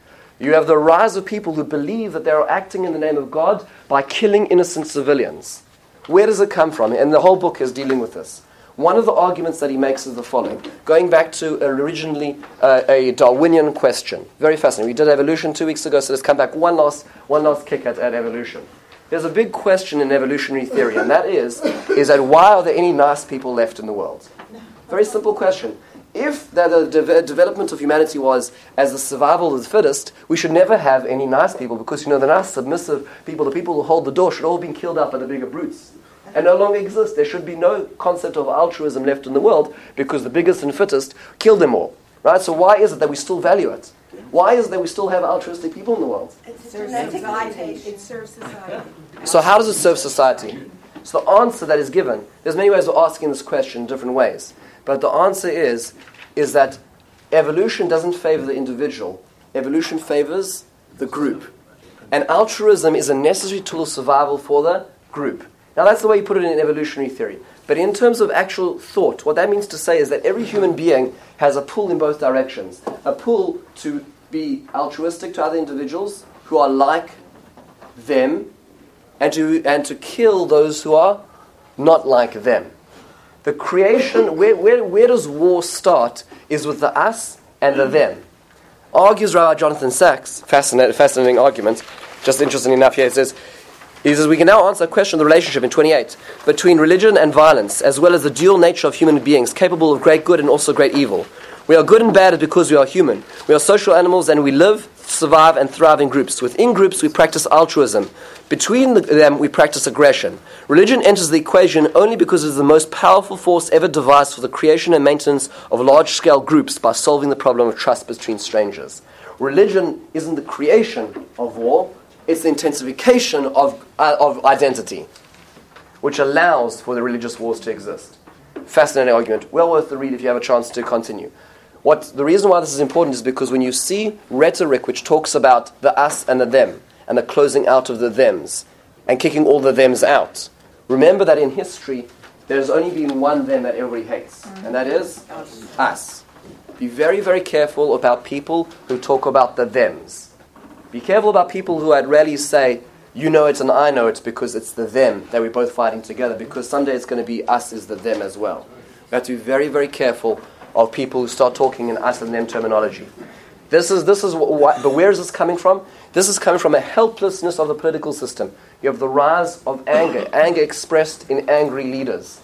You have the rise of people who believe that they are acting in the name of God by killing innocent civilians. Where does it come from? And the whole book is dealing with this. One of the arguments that he makes is the following going back to originally uh, a Darwinian question. Very fascinating. We did evolution two weeks ago, so let's come back one last, one last kick at, at evolution. There's a big question in evolutionary theory, and that is, is that why are there any nice people left in the world? Very simple question. If the, the de- development of humanity was as the survival of the fittest, we should never have any nice people because you know the nice submissive people, the people who hold the door, should all be killed out by the bigger brutes and no longer exist. There should be no concept of altruism left in the world because the biggest and fittest killed them all. Right? So why is it that we still value it? Why is it that we still have altruistic people in the world? It serves society. It serves society. So how does it serve society? So the answer that is given, there's many ways of asking this question in different ways. But the answer is, is that evolution doesn't favor the individual. Evolution favors the group. And altruism is a necessary tool of survival for the group. Now that's the way you put it in evolutionary theory. But in terms of actual thought, what that means to say is that every human being has a pull in both directions. A pull to be altruistic to other individuals who are like them, and to, and to kill those who are not like them. The creation, where, where, where does war start, is with the us and the them. Argues Rabbi Jonathan Sacks, fascinating, fascinating argument, just interesting enough here, he says, he says, we can now answer a question of the relationship in 28 between religion and violence, as well as the dual nature of human beings, capable of great good and also great evil. We are good and bad because we are human. We are social animals and we live, survive, and thrive in groups. Within groups, we practice altruism. Between the, them, we practice aggression. Religion enters the equation only because it is the most powerful force ever devised for the creation and maintenance of large scale groups by solving the problem of trust between strangers. Religion isn't the creation of war, it's the intensification of, uh, of identity, which allows for the religious wars to exist. Fascinating argument. Well worth the read if you have a chance to continue. What, the reason why this is important is because when you see rhetoric which talks about the us and the them, and the closing out of the thems, and kicking all the thems out, remember that in history, there's only been one them that everybody hates, and that is us. Be very, very careful about people who talk about the thems. Be careful about people who at rally say, you know it and I know it because it's the them that we're both fighting together because someday it's going to be us is the them as well. We have to be very, very careful of people who start talking in us and them terminology. This is, this is what, but where is this coming from? This is coming from a helplessness of the political system. You have the rise of anger, anger expressed in angry leaders,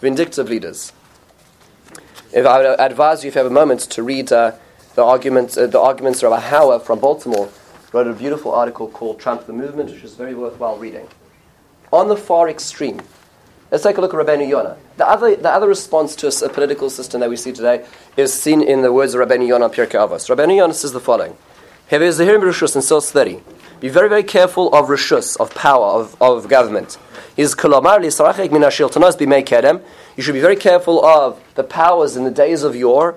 vindictive leaders. If I would advise you, if you have a moment, to read uh, the arguments, uh, the arguments of a Hauer from Baltimore, wrote a beautiful article called Trump the Movement, which is very worthwhile reading. On the far extreme, let's take a look at Rabbeinu Yonah. The other, the other response to a, political system that we see today is seen in the words of Rabbeinu Yonah Pirkei Avos. Rabbeinu Yonah says the following: Have in Rishus in Sil 30. Be very, very careful of Rishus, of power, of, of government. Kedem. You should be very careful of the powers in the days of yore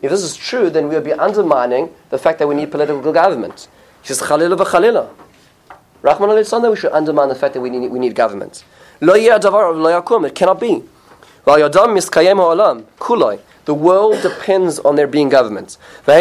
If this is true, then we'll be undermining the fact that we need political government. He says, Chalila v'chalila. Rahman al we should undermine the fact that we need, we need government. Lo yakum, it cannot be. Kuloi. The world depends on there being government. The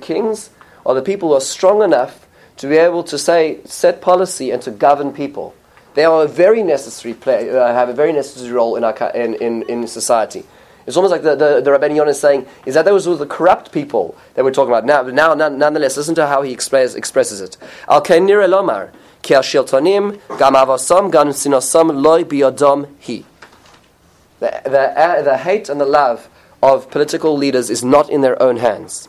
kings are the people who are strong enough to be able to say, set policy and to govern people. They are a very necessary play, uh, have a very necessary role in, our, in, in, in society. It's almost like the, the, the Rabbeinu Yonah is saying, is that those were the corrupt people that we're talking about. Now, now nonetheless, listen to how he express, expresses it. Al kenir elomar, ki shiltonim gam gam sinosam, loy hi. The, the, uh, the hate and the love of political leaders is not in their own hands.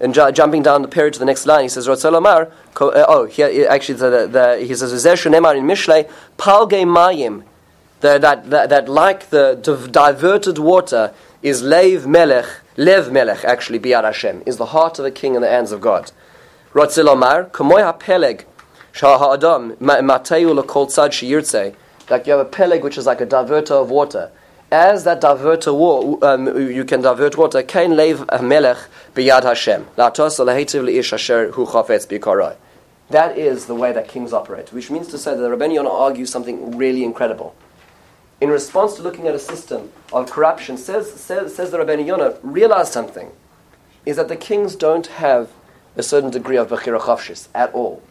and ju- jumping down the period to the next line, he says, Ratzal Omar, uh, oh, here, actually, the, the, he says, Nemar in Mishlei, Palge Mayim, that, that, that, like the diverted water is Lev Melech, Lev Melech, actually, Biad Hashem, is the heart of a king in the hands of God. Ratzal Omar, Kamoy HaPeleg, Shah Ha'adam, Mateu L'Kol Tzad Shiyirtzeh, like you have a peleg which is like a diverter of water as that diverter war, um, you can divert water, kain lev melech biyad Hashem. That is the way that kings operate, which means to say that the Rabbeinu Yonah argues something really incredible. In response to looking at a system of corruption, says, says, says the Rabbeinu Yonah, realize something, is that the kings don't have a certain degree of Bechira at all.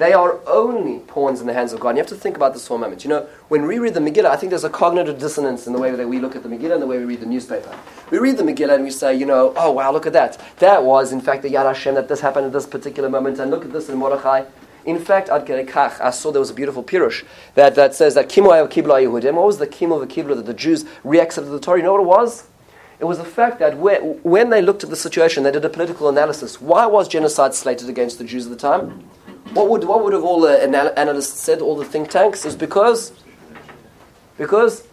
They are only pawns in the hands of God. And you have to think about this for a moment. You know, when we read the Megillah, I think there's a cognitive dissonance in the way that we look at the Megillah and the way we read the newspaper. We read the Megillah and we say, you know, oh wow, look at that. That was, in fact, the Yad Hashem, that this happened at this particular moment, and look at this in Mordechai. In fact, Ad I saw there was a beautiful pirush that, that says that Kimo Kibla Yehudim. What was the Kimo Kibla that the Jews reaccepted the Torah? You know what it was? It was the fact that when they looked at the situation, they did a political analysis. Why was genocide slated against the Jews at the time? What would, what would have all the analysts said, all the think tanks? Is because, because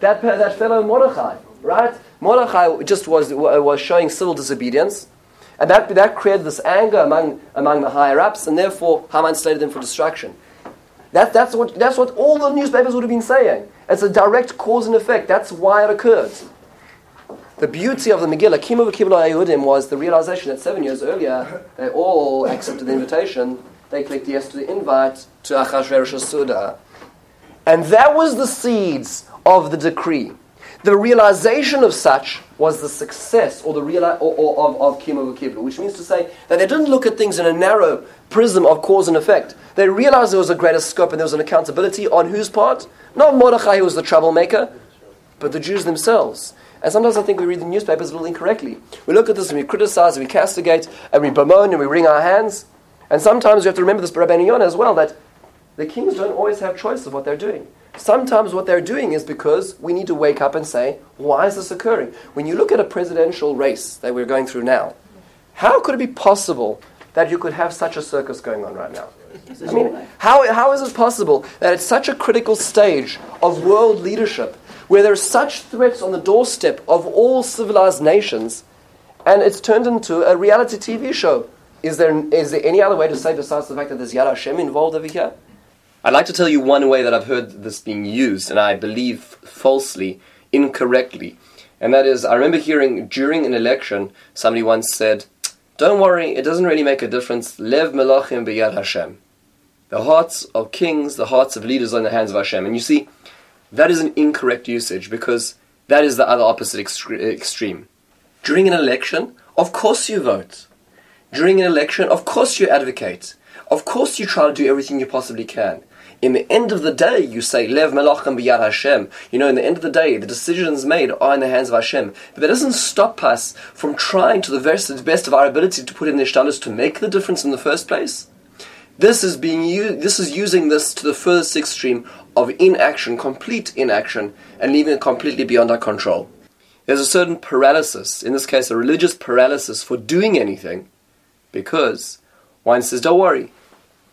that, that fellow Mordechai, right? Mordechai just was, was showing civil disobedience. And that, that created this anger among, among the higher ups, and therefore Haman slated them for destruction. That, that's, what, that's what all the newspapers would have been saying. It's a direct cause and effect. That's why it occurred. The beauty of the Megillah, Kimu V'Kibla Yehudim, was the realization that seven years earlier, they all accepted the invitation they clicked yes to the invite to Achashverosh's Suda. And that was the seeds of the decree. The realization of such was the success or the real or, or, of, of Kimo Kiblu, which means to say that they didn't look at things in a narrow prism of cause and effect. They realized there was a greater scope and there was an accountability on whose part? Not Mordechai, who was the troublemaker, but the Jews themselves. And sometimes I think we read the newspapers a little incorrectly. We look at this and we criticize, and we castigate, and we bemoan, and we wring our hands. And sometimes we have to remember this Rabbeinu Yonah as well, that the kings don't always have choice of what they're doing. Sometimes what they're doing is because we need to wake up and say, why is this occurring? When you look at a presidential race that we're going through now, how could it be possible that you could have such a circus going on right now? I mean, how, how is it possible that at such a critical stage of world leadership, where there are such threats on the doorstep of all civilized nations, and it's turned into a reality TV show? Is there, is there any other way to say besides the fact that there's Yad Hashem involved over here? I'd like to tell you one way that I've heard this being used, and I believe falsely, incorrectly. And that is, I remember hearing during an election, somebody once said, Don't worry, it doesn't really make a difference. Lev melachim b'yad Hashem. The hearts of kings, the hearts of leaders are in the hands of Hashem. And you see, that is an incorrect usage because that is the other opposite extreme. During an election, of course you vote. During an election, of course you advocate. Of course you try to do everything you possibly can in the end of the day, you say, Lev Melachim B'Yad Hashem. You know, in the end of the day, the decisions made are in the hands of Hashem. But that doesn't stop us from trying to the best, of our ability to put in the shtalas to make the difference in the first place. This is being used, this is using this to the furthest extreme of inaction, complete inaction, and leaving it completely beyond our control. There's a certain paralysis, in this case a religious paralysis for doing anything, because one says, don't worry,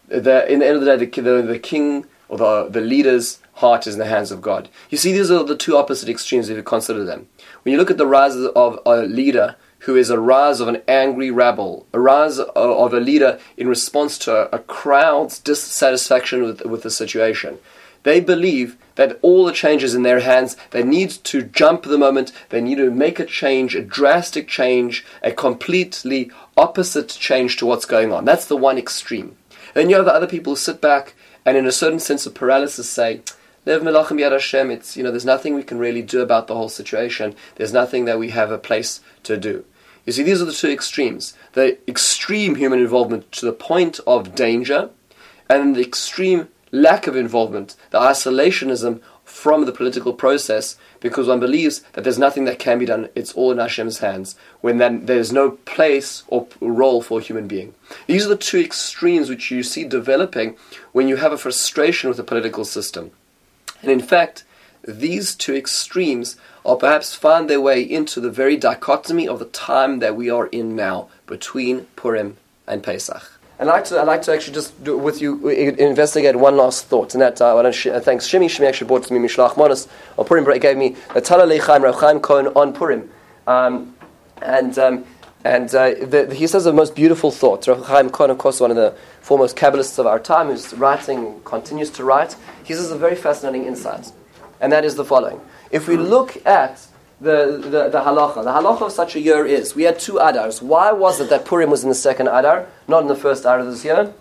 the, in the end of the day, the, the, the king or the, the leader's heart is in the hands of God. You see, these are the two opposite extremes if you consider them. When you look at the rise of a leader who is a rise of an angry rabble, a rise of a leader in response to a crowd's dissatisfaction with, with the situation, they believe that all the changes in their hands, they need to jump the moment, they need to make a change, a drastic change, a completely opposite change to what's going on. That's the one extreme. Then you have the other people who sit back and, in a certain sense of paralysis, say, Lev Yad Hashem, it's, you know, there's nothing we can really do about the whole situation. There's nothing that we have a place to do. You see, these are the two extremes. The extreme human involvement to the point of danger, and the extreme lack of involvement, the isolationism from the political process because one believes that there's nothing that can be done. It's all in Hashem's hands when then there's no place or role for a human being. These are the two extremes which you see developing when you have a frustration with the political system. And in fact, these two extremes are perhaps find their way into the very dichotomy of the time that we are in now between Purim and Pesach. I'd like to, I'd like to actually just do with you investigate one last thought, and that uh, I sh- thanks Shimi. Shimi actually brought to me Mishloach Manos or Purim. Gave me a Tala Lechaim Rav Cohen on Purim, um, and um, and uh, the, he says the most beautiful thought. Rav Chaim Cohen, of course, one of the foremost Kabbalists of our time, who's writing, continues to write. He says a very fascinating insight, and that is the following: If we look at the, the, the halacha. The halacha of such a year is we had two adars. Why was it that Purim was in the second adar, not in the first adar this year?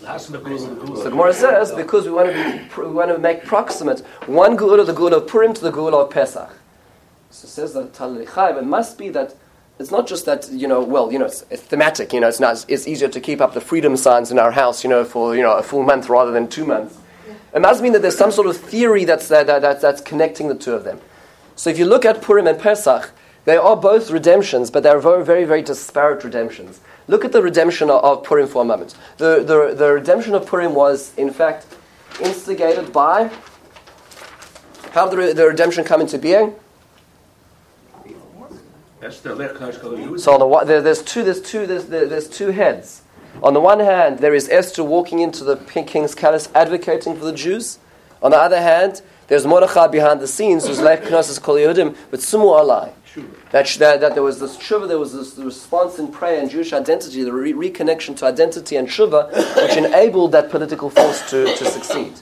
So Gemara says because we want to be, we want to make proximate one gula, the gula of Purim, to the gula of Pesach. So it says that Talei It must be that it's not just that you know. Well, you know, it's, it's, thematic. You know, it's not. It's easier to keep up the freedom signs in our house. You know, for you know a full month rather than two months. It must mean that there's some sort of theory that's that, that, that's connecting the two of them. So if you look at Purim and Pesach, they are both redemptions, but they're very, very, very disparate redemptions. Look at the redemption of, Purim for a moment. The, the, the redemption of Purim was, in fact, instigated by. How did the, the redemption come into being? So on the, there, there's two, there's two, there's, there's two heads. On the one hand, there is Esther walking into the king's palace advocating for the Jews. On the other hand, there's Mordechai behind the scenes who's like Knesset Kol Yehudim, but Sumu Alai. That, that, that there was this tshuva, there was this response in prayer and Jewish identity, the re- reconnection to identity and tshuva, which enabled that political force to, to succeed.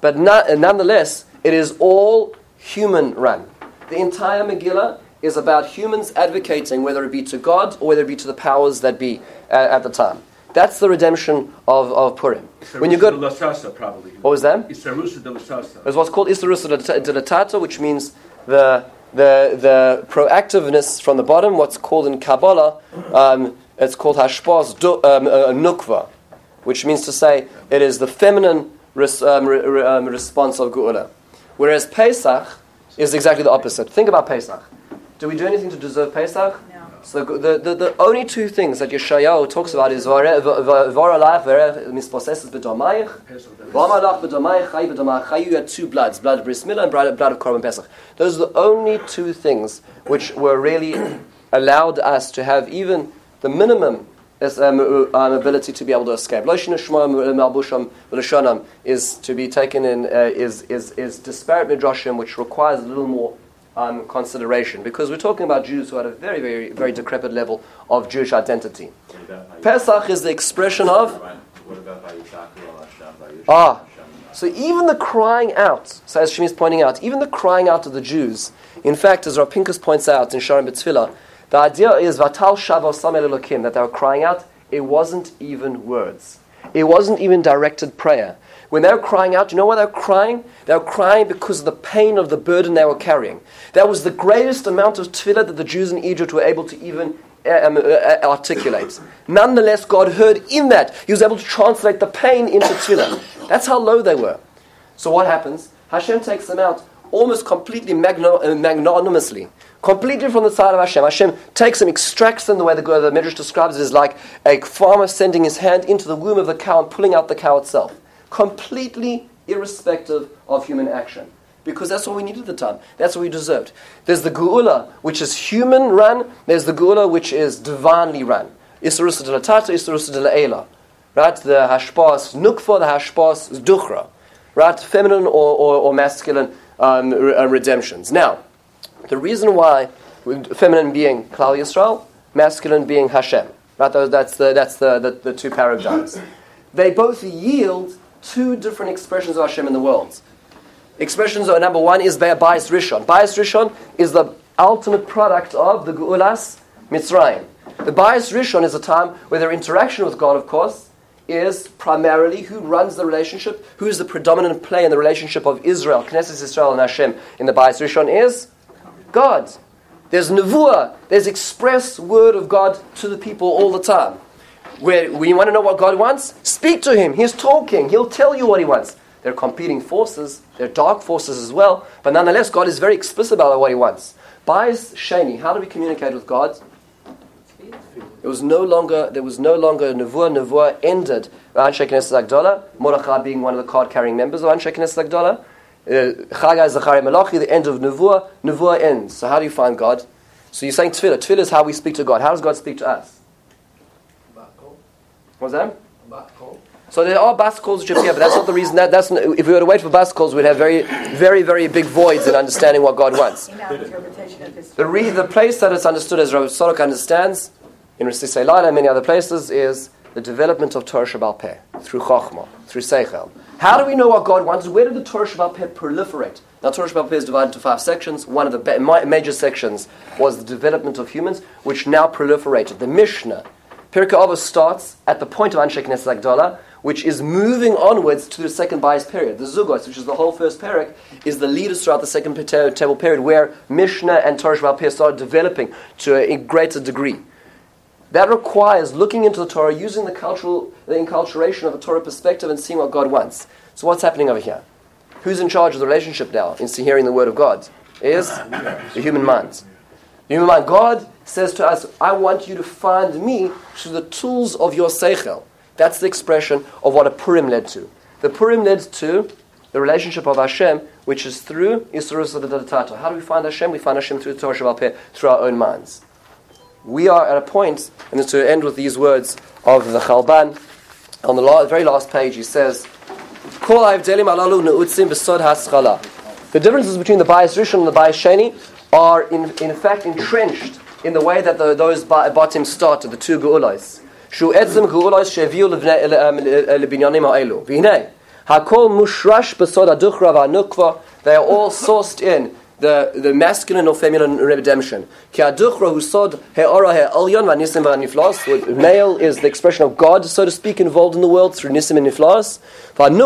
But not, nonetheless, it is all human run. The entire Megillah is about humans advocating, whether it be to God or whether it be to the powers that be uh, at the time. That's the redemption of, of Purim. When you go, to, probably. What was that? Isarusa de Lasasa. It's what's called Isarusa de Latata, which means the, the, the proactiveness from the bottom, what's called in Kabbalah, um, it's called Hashpaz um, uh, Nukva. which means to say it is the feminine res, um, re, re, um, response of Geula. Whereas Pesach is exactly the opposite. Think about Pesach. Do we do anything to deserve Pesach? No. So the, the, the only two things that Yeshayahu talks about is Varalach mispossesses b'domayich, Vamalach b'domayich, Chay b'domayich. You had two bloods, blood of Bris Milah and blood, of Korban Pesach. Those are the only two things which were really allowed us to have even the minimum um, um, ability to be able to escape. Is to be taken in uh, is, is, is disparate midrashim, which requires a little more um, consideration because we're talking about Jews who had a very, very, very decrepit level of Jewish identity. Pesach is the expression of Ah. So even the crying out, so as Shimi is pointing out, even the crying out of the Jews, in fact, as Rav Pinkus points out in Sharon B'Tfilah, the idea is Vatal Elokim, that they were crying out, it wasn't even words. It wasn't even directed prayer. When they were crying out, you know why they were crying? They were crying because of the pain of the burden they were carrying. That was the greatest amount of tefillah that the Jews in Egypt were able to even uh, um, uh, uh, articulate. Nonetheless, God heard in that. He was able to translate the pain into tefillah. That's how low they were. So what happens? Hashem takes them out almost completely magno- uh, magnanimously. Completely from the side of Hashem. Hashem takes them, extracts them the way the, the Midrash describes it is like a farmer sending his hand into the womb of the cow and pulling out the cow itself. Completely irrespective of human action. Because that's what we needed at the time. That's what we deserved. There's the Geula, which is human run. There's the Geula, which is divinely run. Isarusa de la Tata, Isarusa de la Ela. Right? The Hashpas Nukva, the Hashpas Duchra. Right? Feminine or, or, or masculine um, re- uh, redemptions. Now, the reason why feminine being Klal Yisrael, masculine being Hashem. Right? That's the, that's the, the, the two paradigms. They both yield two different expressions of Hashem in the world. Expressions are number one is Bayis Rishon. Bayis Rishon is the ultimate product of the Geulas Mitzrayim. The Bayis Rishon is a time where their interaction with God, of course, is primarily who runs the relationship, who is the predominant player in the relationship of Israel, Knesset Israel and Hashem in the Bayis Rishon is God. There's Nevuah, there's express word of God to the people all the time. Where you want to know what God wants, speak to Him. He's talking. He'll tell you what He wants. They're competing forces. They're dark forces as well. But nonetheless, God is very explicit about what He wants. Bais Sheni, how do we communicate with God? It was no longer there was no longer Nevuah. Nevuah ended. Anshe Knesset Agdola, Mordechai being one of the card-carrying members of Anshe Knesset Agdola. Uh, Chagai Zachariah Malachi, the end of Nevuah. Nevuah ends. So how do you find God? So you're saying Tefillah. Tefillah is how we speak to God. How does God speak to us? What's that? So there are bas calls which appear, but that's not the reason. That, that's not, if we were to wait for bas calls, we'd have very, very, very big voids in understanding what God wants. In our interpretation of this. The, re, the place that it's understood, as Rabbi Tzadok understands, in Risisei Laila and many other places, is the development of Torah Sheba'al Peh, through Chochmah, through Seichel. How do we know what God wants? Where did the Torah Sheba'al Peh proliferate? Now, Torah Sheba'al Peh is divided into five sections. One of the ba- ma- major sections was the development of humans, which now proliferated. The Mishnah, Pirkei Avos starts at the point of Anshe Knesset Agdola, which is moving onwards to the second bias period. The Zugos, which is the whole first parak, is the leaders throughout the second table period, where Mishnah and Torah Sheba'al Peh started developing to a greater degree. That requires looking into the Torah, using the cultural, the enculturation of a Torah perspective, and seeing what God wants. So, what's happening over here? Who's in charge of the relationship now in hearing the word of God? Is uh, the human mind. The human mind. God says to us, "I want you to find me through the tools of your seichel." That's the expression of what a Purim led to. The Purim led to the relationship of Hashem, which is through Tata. How do we find Hashem? We find Hashem through the Torah Sheba'al Peh, through our own minds we are at a point, and to end with these words of the Chalban, on the very last page, he says. The differences between the Bayis Rishon and the Bayis Sheni are, in, in fact, entrenched in the way that those ba- batim started, the two geulos. Shu etzim geulos sheviu ele- um, lebinyanim ha'elu. V'hinei, hakol mushrash b'sod haduchra v'hanukva. They are all sourced in the, the masculine or feminine redemption. Male is the expression of God, so to speak, involved in the world through nisim and niflas. And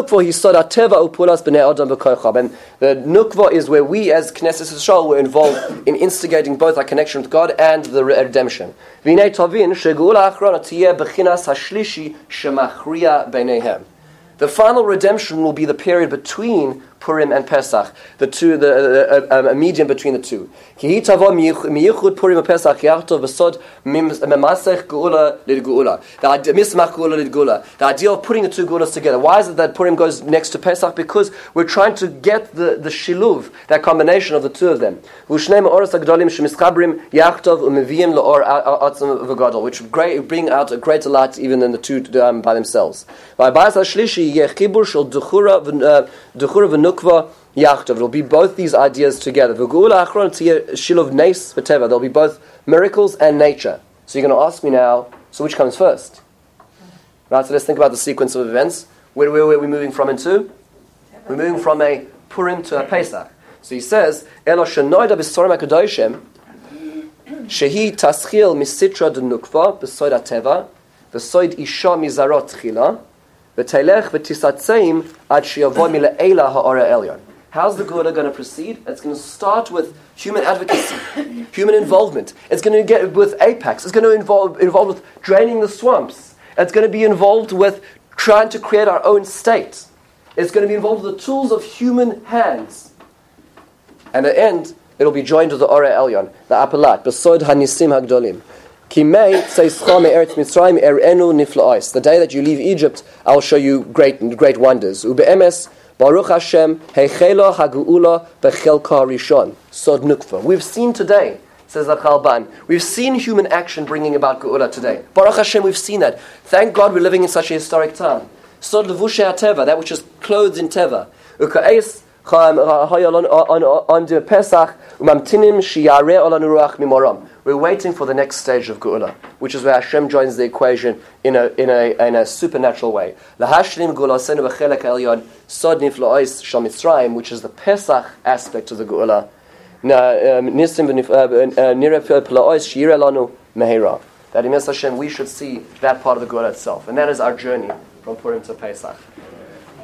the nukva is where we as Knesset Yisrael were involved in instigating both our connection with God and the redemption. The final redemption will be the period between Purim and Pesach, the two, the, uh, uh, a medium between the two. The idea of putting the two geulas together. Why is it that Purim goes next to Pesach? Because we're trying to get the, the shiluv, that combination of the two of them. Which bring out a greater light even than the two um, by themselves. Yachtov. It'll be both these ideas together. There'll be both miracles and nature. So you're going to ask me now, so which comes first? Right, so let's think about the sequence of events. Where, where, where are we moving from into? We're moving from a Purim to a Pesach. So he says, Elo shenoida b'sorim hakadoshim, shehi taschil misitra de nukva b'soid ateva, v'soid isha mizarot chila, v'telech v'tisatzeim ad shiavoy mile'ela ha'ora elyon. How's the Gula going to proceed? It's going to start with human advocacy, human involvement. It's going to get with apex. It's going to involve involved with draining the swamps. It's going to be involved with trying to create our own state. It's going to be involved with the tools of human hands. And at the end, it'll be joined with the Ora Elyon, the Apelat, Besod Hanisim Hagdolim. Er the day that you leave Egypt, I'll show you great, great wonders. Ube'emes, Baruch Hashem, Heichela Hagu'ula Bechelka Rishon. Sod Nukva. We've seen today, says the Chalban, we've seen human action bringing about Geula today. Baruch Hashem, we've seen that. Thank God we're living in such a historic time. Sod Levushe Teva, that which is clothed in Teva. Uka'es on the Pesach, olanuruach mimoram. We're waiting for the next stage of Geula, which is where Hashem joins the equation in a, in a, in a supernatural way. Which is the Pesach aspect of the Geula. Um, shire uh, uh, uh, lanu mehera. That in Hashem we should see that part of the Geula itself. And that is our journey from Purim to Pesach.